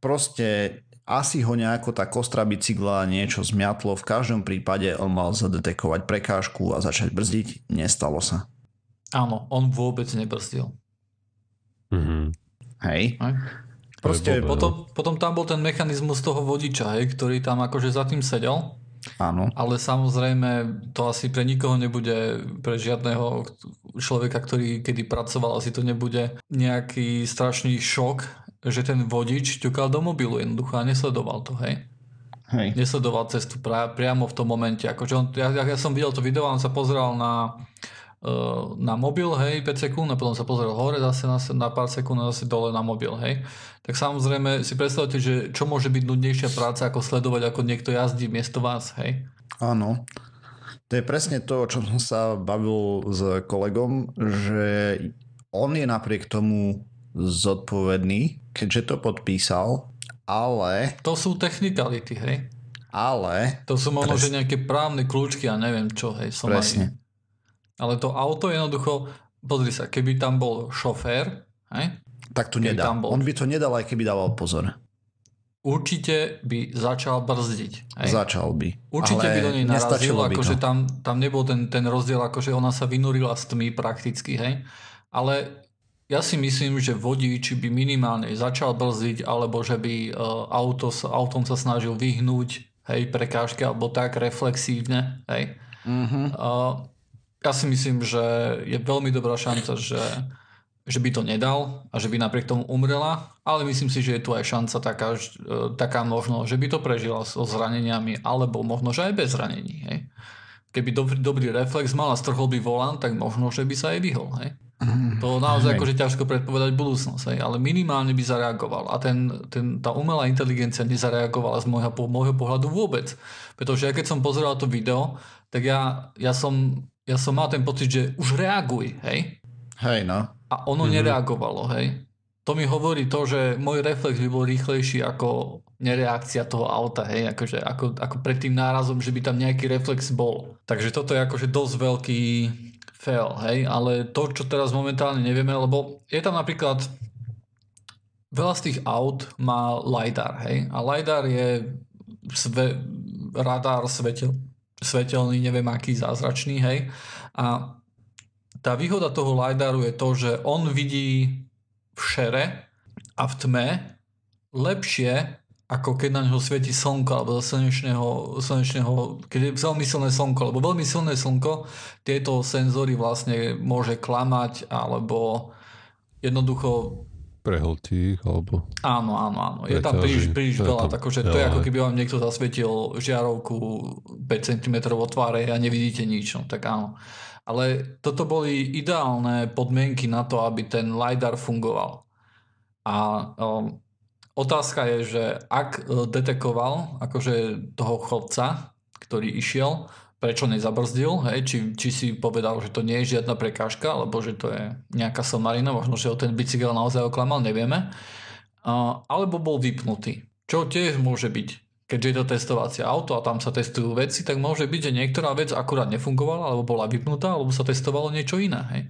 S2: Proste asi ho nejako tá kostra bicykla niečo zmiatlo, v každom prípade on mal zadetekovať prekážku a začať brzdiť, nestalo sa.
S1: Áno, on vôbec nebrzdil.
S3: Mm-hmm.
S2: Hej.
S1: Hej. Proste... Potom, potom tam bol ten mechanizmus toho vodiča, hej, ktorý tam akože za tým sedel.
S2: Áno.
S1: Ale samozrejme to asi pre nikoho nebude, pre žiadneho človeka, ktorý kedy pracoval, asi to nebude nejaký strašný šok, že ten vodič ťukal do mobilu jednoducho a nesledoval to, hej. Hej. Nesledoval cestu pra, priamo v tom momente. Akože on, ja, ja, som videl to video, on sa pozeral na, uh, na mobil, hej, 5 sekúnd a potom sa pozrel hore zase na, na pár sekúnd a zase dole na mobil, hej. Tak samozrejme si predstavte, že čo môže byť nudnejšia práca ako sledovať, ako niekto jazdí miesto vás, hej.
S2: Áno. To je presne to, o čom som sa bavil s kolegom, že on je napriek tomu zodpovedný, keďže to podpísal, ale...
S1: To sú technikality, hej?
S2: Ale...
S1: To sú možno, pres... že nejaké právne kľúčky a neviem čo, hej. Som
S2: Presne. Aj...
S1: Ale to auto jednoducho, pozri sa, keby tam bol šofér, hej?
S2: Tak to nedá. Bol... On by to nedal, aj keby dával pozor.
S1: Určite by začal brzdiť. Hej?
S2: Začal by.
S1: Určite ale by do nej narazil, akože tam, tam nebol ten, ten rozdiel, akože ona sa vynurila z tmy prakticky, hej. Ale ja si myslím, že vodič by minimálne začal brzdiť, alebo že by uh, auto, autom sa snažil vyhnúť hej, prekážke, alebo tak reflexívne. Hej. Mm-hmm. Uh, ja si myslím, že je veľmi dobrá šanca, že, že by to nedal a že by napriek tomu umrela, ale myslím si, že je tu aj šanca taká, uh, taká možno, že by to prežila so zraneniami, alebo možno, že aj bez zranení. Hej. Keby dobrý, dobrý reflex mal a strhol by volant, tak možno, že by sa aj vyhol. Hej. To naozaj akože ťažko predpovedať budúcnosť, hej, ale minimálne by zareagoval. A ten, ten, tá umelá inteligencia nezareagovala z môjho, môjho pohľadu vôbec. Pretože ja keď som pozeral to video, tak ja, ja, som, ja som mal ten pocit, že už reaguj, hej?
S2: Hej, no.
S1: A ono mm-hmm. nereagovalo, hej? To mi hovorí to, že môj reflex by bol rýchlejší ako nereakcia toho auta, hej, akože, ako, ako pred tým nárazom, že by tam nejaký reflex bol. Takže toto je akože dosť veľký fail, hej, ale to, čo teraz momentálne nevieme, lebo je tam napríklad veľa z tých aut má LiDAR, hej, a LiDAR je sve, radar svetel, svetelný, neviem aký zázračný, hej, a tá výhoda toho LiDARu je to, že on vidí v šere a v tme lepšie ako keď na ňo svieti slnko alebo slnečného, slnečného, keď je veľmi silné slnko, lebo veľmi silné slnko tieto senzory vlastne môže klamať alebo jednoducho
S3: prehltí alebo...
S1: Áno, áno, áno. Je tam príliš, príliš veľa, takže to je ako keby vám niekto zasvietil žiarovku 5 cm vo tváre a nevidíte nič, no tak áno. Ale toto boli ideálne podmienky na to, aby ten LiDAR fungoval. A um, Otázka je, že ak e, detekoval akože toho chodca, ktorý išiel, prečo nezabrzdil, hej, či, či si povedal, že to nie je žiadna prekážka, alebo že to je nejaká somarina, možno, že ho ten bicykel naozaj oklamal, nevieme. A, alebo bol vypnutý, čo tiež môže byť. Keďže je to testovacie auto a tam sa testujú veci, tak môže byť, že niektorá vec akurát nefungovala, alebo bola vypnutá, alebo sa testovalo niečo iné. Hej.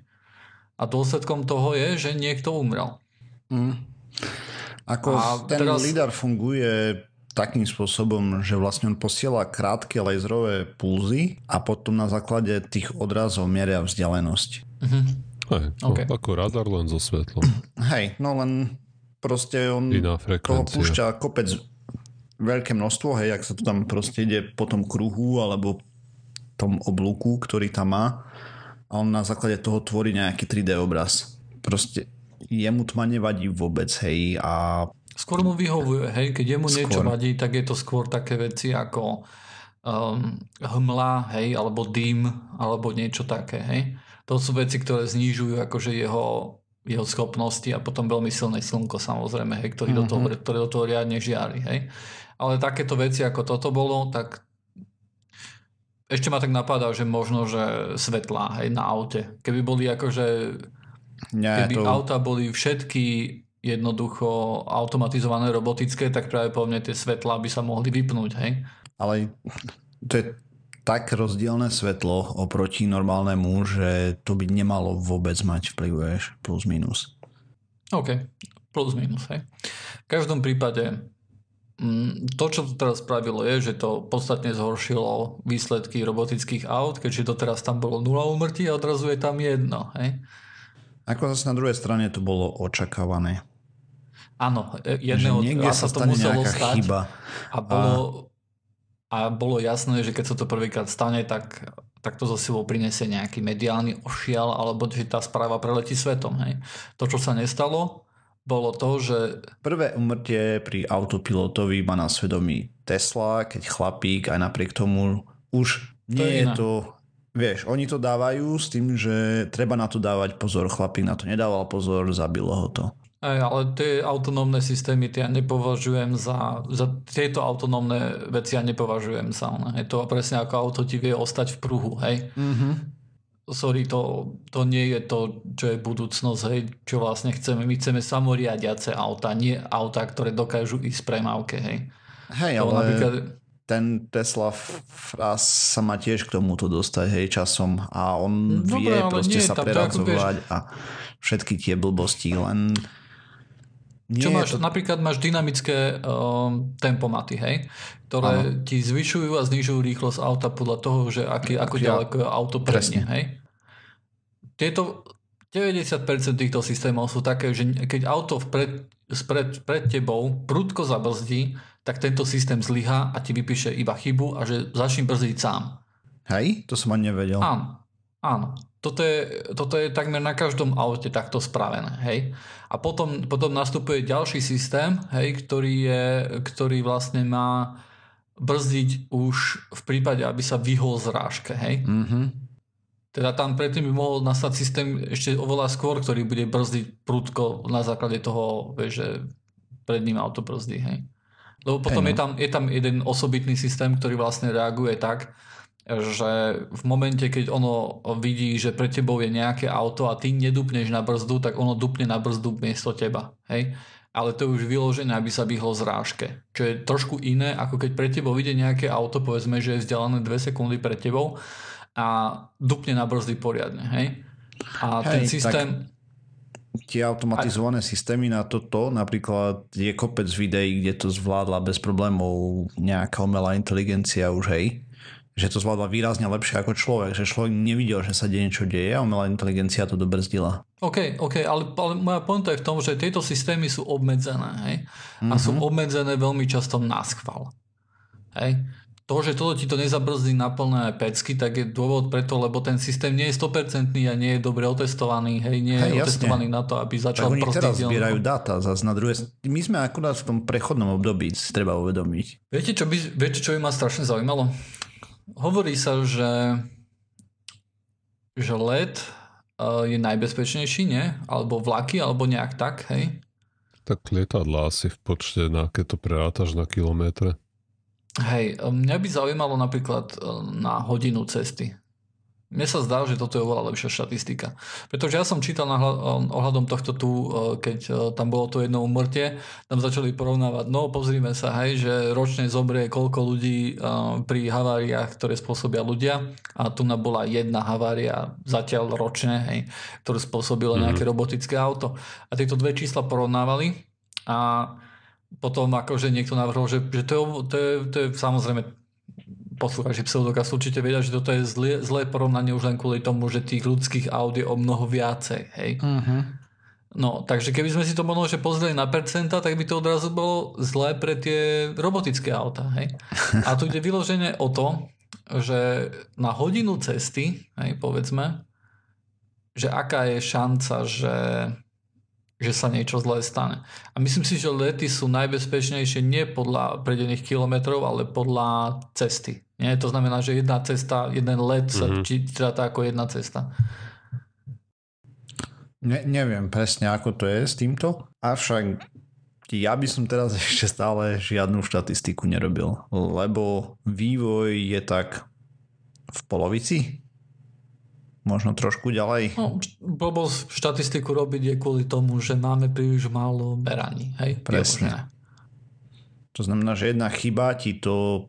S1: A dôsledkom toho je, že niekto umrel. Mm.
S2: Ako a ten teraz... LIDAR funguje takým spôsobom, že vlastne on posiela krátke laserové pulzy a potom na základe tých odrazov meria vzdialenosť.
S3: Uh-huh. Hej, okay. ako radar len so svetlom.
S2: Hej, no len proste on toho púšťa kopec veľké množstvo, hej, ak sa to tam proste ide po tom kruhu alebo tom oblúku, ktorý tam má a on na základe toho tvorí nejaký 3D obraz. Proste jemu tma nevadí vôbec, hej, a...
S1: Skôr mu vyhovuje, hej, keď jemu skôr. niečo vadí, tak je to skôr také veci ako um, hmla, hej, alebo dým, alebo niečo také, hej. To sú veci, ktoré znižujú akože jeho, jeho schopnosti a potom veľmi silné slnko samozrejme, hej, ktorý mm-hmm. do toho, mhm. ktoré do toho riadne žiari, hej. Ale takéto veci ako toto bolo, tak ešte ma tak napadá, že možno, že svetlá hej, na aute. Keby boli akože nie, Keby to... auta boli všetky jednoducho automatizované, robotické, tak práve po mne tie svetlá by sa mohli vypnúť, hej?
S2: Ale to je tak rozdielne svetlo oproti normálnemu, že to by nemalo vôbec mať vplyv, vieš, plus minus.
S1: OK, plus minus, hej. V každom prípade mm, to, čo to teraz spravilo, je, že to podstatne zhoršilo výsledky robotických aut, keďže doteraz tam bolo 0 umrtí a odrazu je tam jedno. Hej?
S2: Ako zase na druhej strane to bolo očakávané.
S1: Áno, e, jedného
S2: niekde sa to muselo stať. Chyba.
S1: A bolo, a... a bolo jasné, že keď sa to prvýkrát stane, tak, tak to zo sebou prinesie nejaký mediálny ošial, alebo že tá správa preletí svetom. Hej. To, čo sa nestalo, bolo to, že...
S2: Prvé umrtie pri autopilotovi má na svedomí Tesla, keď chlapík aj napriek tomu už nie je, je to... Vieš, oni to dávajú s tým, že treba na to dávať pozor. Chlapík na to nedával pozor, zabilo ho to.
S1: Aj, ale tie autonómne systémy tie ja nepovažujem za, za tieto autonómne veci ja nepovažujem za ne. Je to presne ako auto ti vie ostať v pruhu, hej. Mm-hmm. Sorry, to, to nie je to, čo je budúcnosť, hej, čo vlastne chceme. My chceme samoriadiace auta, nie auta, ktoré dokážu ísť premávke, hej.
S2: Hej, ale napríklad... ten Tesla Fras sa má tiež k tomuto dostať, hej, časom a on Dobre, vie proste nie, sa preradzovať a všetky tie blbosti, len
S1: nie Čo máš, to... napríklad máš dynamické um, tempomaty, hej, ktoré ano. ti zvyšujú a znižujú rýchlosť auta podľa toho, že aký, ako ja, ďaleko auto predne, hej. Tieto 90% týchto systémov sú také, že keď auto vpred, spred, pred tebou prudko zabrzdí, tak tento systém zlyha a ti vypíše iba chybu a že začni brzdiť sám.
S2: Hej, to som ani nevedel.
S1: Áno, áno. Toto je, toto je takmer na každom aute takto spravené. Hej? A potom, potom nastupuje ďalší systém, hej, ktorý, je, ktorý vlastne má brzdiť už v prípade, aby sa vyhol zrážke. Hej? Mm-hmm. Teda tam predtým by mohol nastať systém ešte oveľa skôr, ktorý bude brzdiť prúdko na základe toho, že pred ním auto brzdí. Hej? Lebo potom hey, no. je, tam, je tam jeden osobitný systém, ktorý vlastne reaguje tak, že v momente, keď ono vidí, že pre tebou je nejaké auto a ty nedupneš na brzdu, tak ono dupne na brzdu miesto teba. Hej? Ale to je už vyložené, aby sa vyhlo zrážke. Čo je trošku iné, ako keď pre tebou vidie nejaké auto, povedzme, že je vzdialené 2 sekundy pred tebou a dupne na brzdy poriadne. Hej? A hej, ten systém...
S2: tie automatizované a... systémy na toto, napríklad je kopec videí, kde to zvládla bez problémov nejaká umelá inteligencia už, hej že to zvládla výrazne lepšie ako človek, že človek nevidel, že sa deje niečo deje a umelá inteligencia to dobrzdila.
S1: OK, OK, ale, ale moja pointa je v tom, že tieto systémy sú obmedzené hej? a mm-hmm. sú mhm. obmedzené veľmi často na schvál. Hej? To, že toto ti to nezabrzdí na plné pecky, tak je dôvod preto, lebo ten systém nie je 100% a nie je dobre otestovaný, hej, nie je hej, otestovaný na to, aby začal
S2: tak oni teraz zbierajú dáta, zase na druhé... My sme akurát v tom prechodnom období, si treba uvedomiť.
S1: Viete, čo by, viete, čo by ma strašne zaujímalo? Hovorí sa, že, že let je najbezpečnejší, nie? Alebo vlaky, alebo nejak tak, hej?
S3: Tak lietadla asi v počte, na keď to prerátaš na kilometre.
S1: Hej, mňa by zaujímalo napríklad na hodinu cesty. Mne sa zdá, že toto je oveľa lepšia štatistika. Pretože ja som čítal na ohľadom tohto tu, e, keď e, tam bolo to jedno umrtie, tam začali porovnávať, no pozrime sa, hej, že ročne zomrie koľko ľudí e, pri haváriách, ktoré spôsobia ľudia a tu bola jedna havária zatiaľ ročne, hej, ktorú spôsobilo mm-hmm. nejaké robotické auto. A tieto dve čísla porovnávali a potom akože niekto navrhol, že, že to, je, to, je, to je samozrejme poslucháči pseudokast určite vedia, že toto je zlé, zlé porovnanie už len kvôli tomu, že tých ľudských aut je o mnoho viacej. Hej? Uh-huh. No, takže keby sme si to možno že pozreli na percenta, tak by to odrazu bolo zlé pre tie robotické auta. Hej? A tu ide vyložené o to, že na hodinu cesty, hej, povedzme, že aká je šanca, že že sa niečo zlé stane. A myslím si, že lety sú najbezpečnejšie nie podľa predených kilometrov, ale podľa cesty. Nie? To znamená, že jedna cesta, jeden let sa mm-hmm. číta ako jedna cesta.
S2: Ne, neviem presne, ako to je s týmto, avšak ja by som teraz ešte stále žiadnu štatistiku nerobil, lebo vývoj je tak v polovici možno trošku ďalej.
S1: No, blbo štatistiku robiť je kvôli tomu, že máme príliš málo beraní. Hej?
S2: Presne. To znamená, že jedna chyba ti to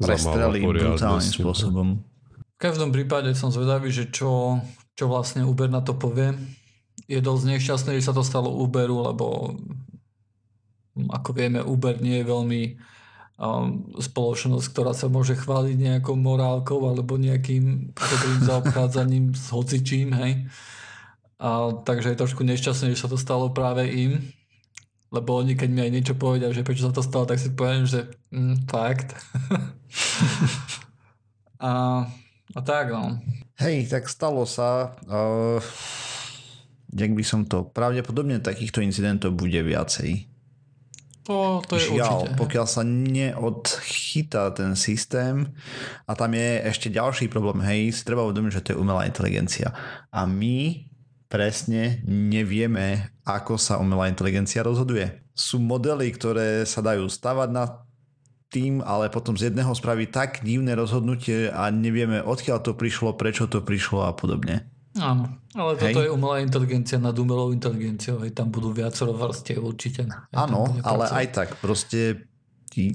S2: prestrelí brutálnym spôsobom.
S1: V každom prípade som zvedavý, že čo, čo vlastne Uber na to povie. Je dosť nešťastné, že sa to stalo Uberu, lebo ako vieme, Uber nie je veľmi spoločnosť, ktorá sa môže chváliť nejakou morálkou alebo nejakým dobrým zaobchádzaním s hocičím, hej. A, takže je trošku nešťastné, že sa to stalo práve im, lebo oni keď mi aj niečo povedia, že prečo sa to stalo, tak si poviem, že mm, fakt. a, a tak no.
S2: Hej, tak stalo sa. Uh, jak by som to, pravdepodobne takýchto incidentov bude viacej.
S1: To, to je
S2: Žiaľ,
S1: určite.
S2: pokiaľ sa neodchytá ten systém a tam je ešte ďalší problém, hej, si treba uvedomiť, že to je umelá inteligencia. A my presne nevieme, ako sa umelá inteligencia rozhoduje. Sú modely, ktoré sa dajú stavať na tým, ale potom z jedného spraví tak divné rozhodnutie a nevieme, odkiaľ to prišlo, prečo to prišlo a podobne.
S1: Áno, ale toto
S2: Hej.
S1: je umelá inteligencia nad umelou inteligenciou, hej, tam budú viacero vrstiev určite.
S2: Áno, ale aj tak proste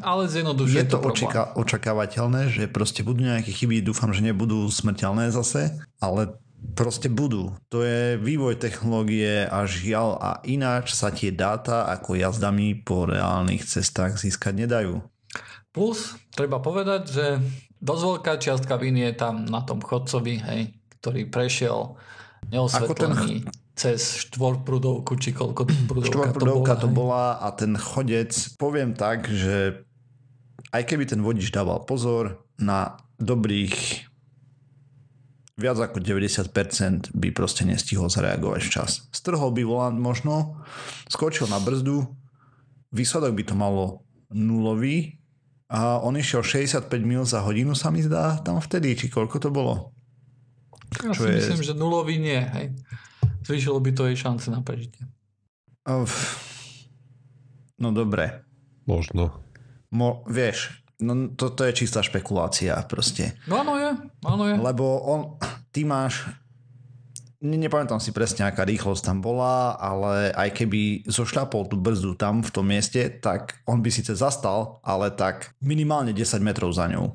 S1: Ale zjednodušuje
S2: je to
S1: problém.
S2: očaká, očakávateľné, že proste budú nejaké chyby, dúfam, že nebudú smrteľné zase, ale proste budú. To je vývoj technológie a žiaľ a ináč sa tie dáta ako jazdami po reálnych cestách získať nedajú.
S1: Plus, treba povedať, že dosť veľká čiastka viny je tam na tom chodcovi, hej, ktorý prešiel neosvetlený cez štvorprudovku, či koľko prudovka
S2: Štvorprudovka to
S1: hej.
S2: bola a ten chodec, poviem tak, že aj keby ten vodič dával pozor na dobrých viac ako 90% by proste nestihol zareagovať včas. Strhol by volant možno, skočil na brzdu, výsledok by to malo nulový a on išiel 65 mil za hodinu sa mi zdá tam vtedy, či koľko to bolo.
S1: Ja
S2: čo
S1: si
S2: je-
S1: myslím, že nulový nie, hej. Zvýšilo by to jej šance na prežitie.
S2: Uf. No dobre,
S3: Možno.
S2: Mo, vieš, no toto je čistá špekulácia proste.
S1: No áno je, áno je.
S2: Lebo on, ty máš, ne, nepamätám si presne, aká rýchlosť tam bola, ale aj keby zošľapol tú brzdu tam v tom mieste, tak on by síce zastal, ale tak minimálne 10 metrov za ňou,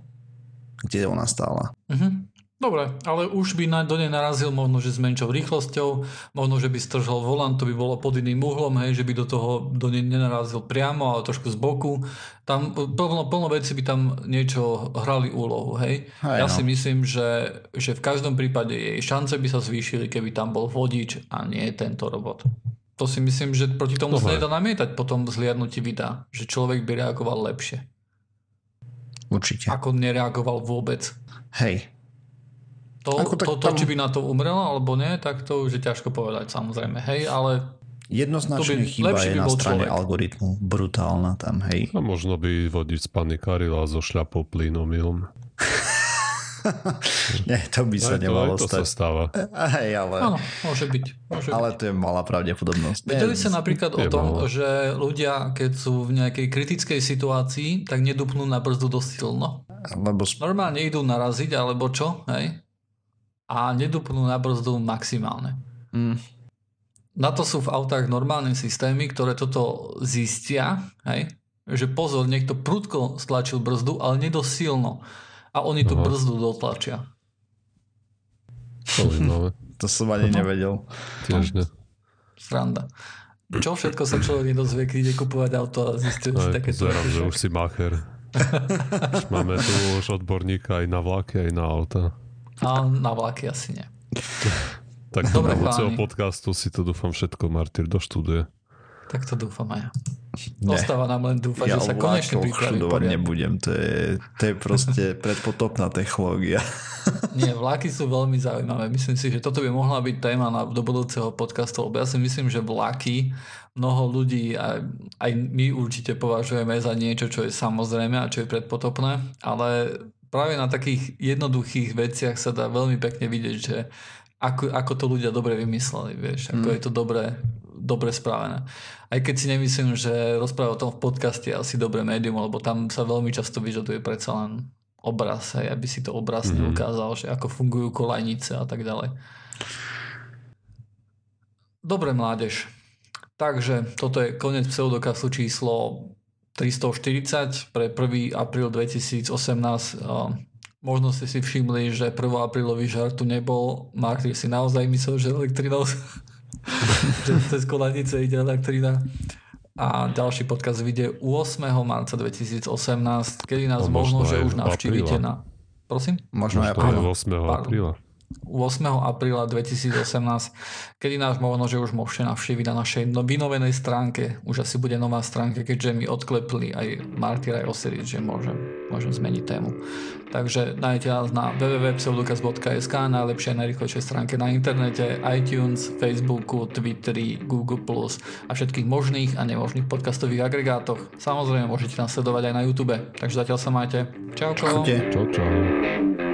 S2: kde ona stála.
S1: Mhm. Dobre, ale už by na, do nej narazil možno, že s menšou rýchlosťou, možno, že by stržal volant, to by bolo pod iným uhlom, hej, že by do toho do nej nenarazil priamo, ale trošku z boku. Tam plno, plno veci by tam niečo hrali úlohu, hej.
S2: Hej,
S1: ja
S2: no.
S1: si myslím, že, že v každom prípade jej šance by sa zvýšili, keby tam bol vodič a nie tento robot. To si myslím, že proti tomu sa
S3: Dobre.
S1: nedá namietať po tom zliadnutí videa, že človek by reagoval lepšie,
S2: Určite.
S1: ako nereagoval vôbec.
S2: Hej,
S1: To,
S2: Ako tak
S1: to, to
S2: tam-
S1: či by na to umrelo alebo nie, tak to už je ťažko povedať samozrejme. Hej, ale
S2: jednoznačne
S1: by-
S2: chyba je
S1: by
S2: na strane
S1: človek.
S2: algoritmu. Brutálna tam, hej.
S3: A možno by vodič spanikáril a zošľapol plyn omylom.
S2: Nie, to by sa
S3: Aj to,
S2: nemalo
S3: aj to sa
S2: stať.
S3: stáva.
S2: Hej, ale,
S1: áno, môže byť. Môže byť.
S2: ale to je malá pravdepodobnosť.
S1: Vedeli sa napríklad o tom,
S3: málo.
S1: že ľudia, keď sú v nejakej kritickej situácii, tak nedupnú na brzdu dosť silno.
S2: Lebo
S1: Normálne idú naraziť, alebo čo, hej? A nedupnú na brzdu maximálne.
S2: mm,
S1: Na to sú v autách normálne systémy, ktoré toto zistia, hej? že pozor, niekto prudko stlačil brzdu, ale nedosť silno. A oni tú
S3: Aha.
S1: brzdu dotlačia.
S3: Zaujímavé.
S2: to som ani
S1: No.
S2: nevedel.
S3: Tiež ne.
S1: Sranda. Čo všetko sa človek nedozvie, keď ide kupovať auto a zistí si také
S3: pozerám, že už si macher. Máme tu už odborníka aj na vlaky, aj na auta.
S1: A na vlaky asi nie.
S3: Tak do budúceho podcastu si to dúfam všetko Martyr doštuduje.
S1: Tak to dúfam aj ja.
S2: Nie.
S1: Ostáva nám len dúfať,
S2: Ja
S1: že sa konečne pripraví poriadne.
S2: nebudem, to je, to je proste predpotopná technológia.
S1: Nie, vlaky sú veľmi zaujímavé. Myslím si, že toto by mohla byť téma na, do budúceho podcastu, lebo ja si myslím, že vlaky mnoho ľudí, aj, aj my určite považujeme za niečo, čo je samozrejme a čo je predpotopné, ale práve na takých jednoduchých veciach sa dá veľmi pekne vidieť, že ako, ako to ľudia dobre vymysleli, vieš, ako
S2: Mm.
S1: je to dobre, dobre spravené. Aj keď si nemyslím, že rozpráva o tom v podcaste je asi dobré médium, lebo tam sa veľmi často vyžaduje predsa len obraz, hej, aby si to obrazne
S3: Mhm.
S1: ukázal, že ako fungujú kolajnice a tak ďalej. Dobre, mládež. Takže toto je koniec pseudokastu číslo 340 pre 1. apríl 2018. A Možno ste si všimli, že 1. aprílový žart tu nebol. Martyr si naozaj myslel, že elektrinou že cez kolanice ide elektrina. A ďalší podcast vyjde 8. marca 2018, kedy nás
S3: No,
S1: možno,
S3: možno
S1: že už navštívite na... Prosím?
S2: Možno
S3: Možno aj
S2: apríl.
S3: 8.
S1: Pardon.
S3: apríla.
S1: 8. apríla 2018, kedy nás možno, že už môžete navštíviť na našej no, vynovenej stránke. Už asi bude nová stránka, keďže mi odklepli aj Martyr aj Osiris, že môžem, môžem zmeniť tému. Takže nájdete nás na www.pseudokaz.sk, najlepšie a najrychlejšej stránke na internete, iTunes, Facebooku, Twitteri, Google+, a všetkých možných a nemožných podcastových agregátoch. Samozrejme, môžete nás sledovať aj na YouTube. Takže zatiaľ sa majte. Čau, čau.
S3: Čau, čau.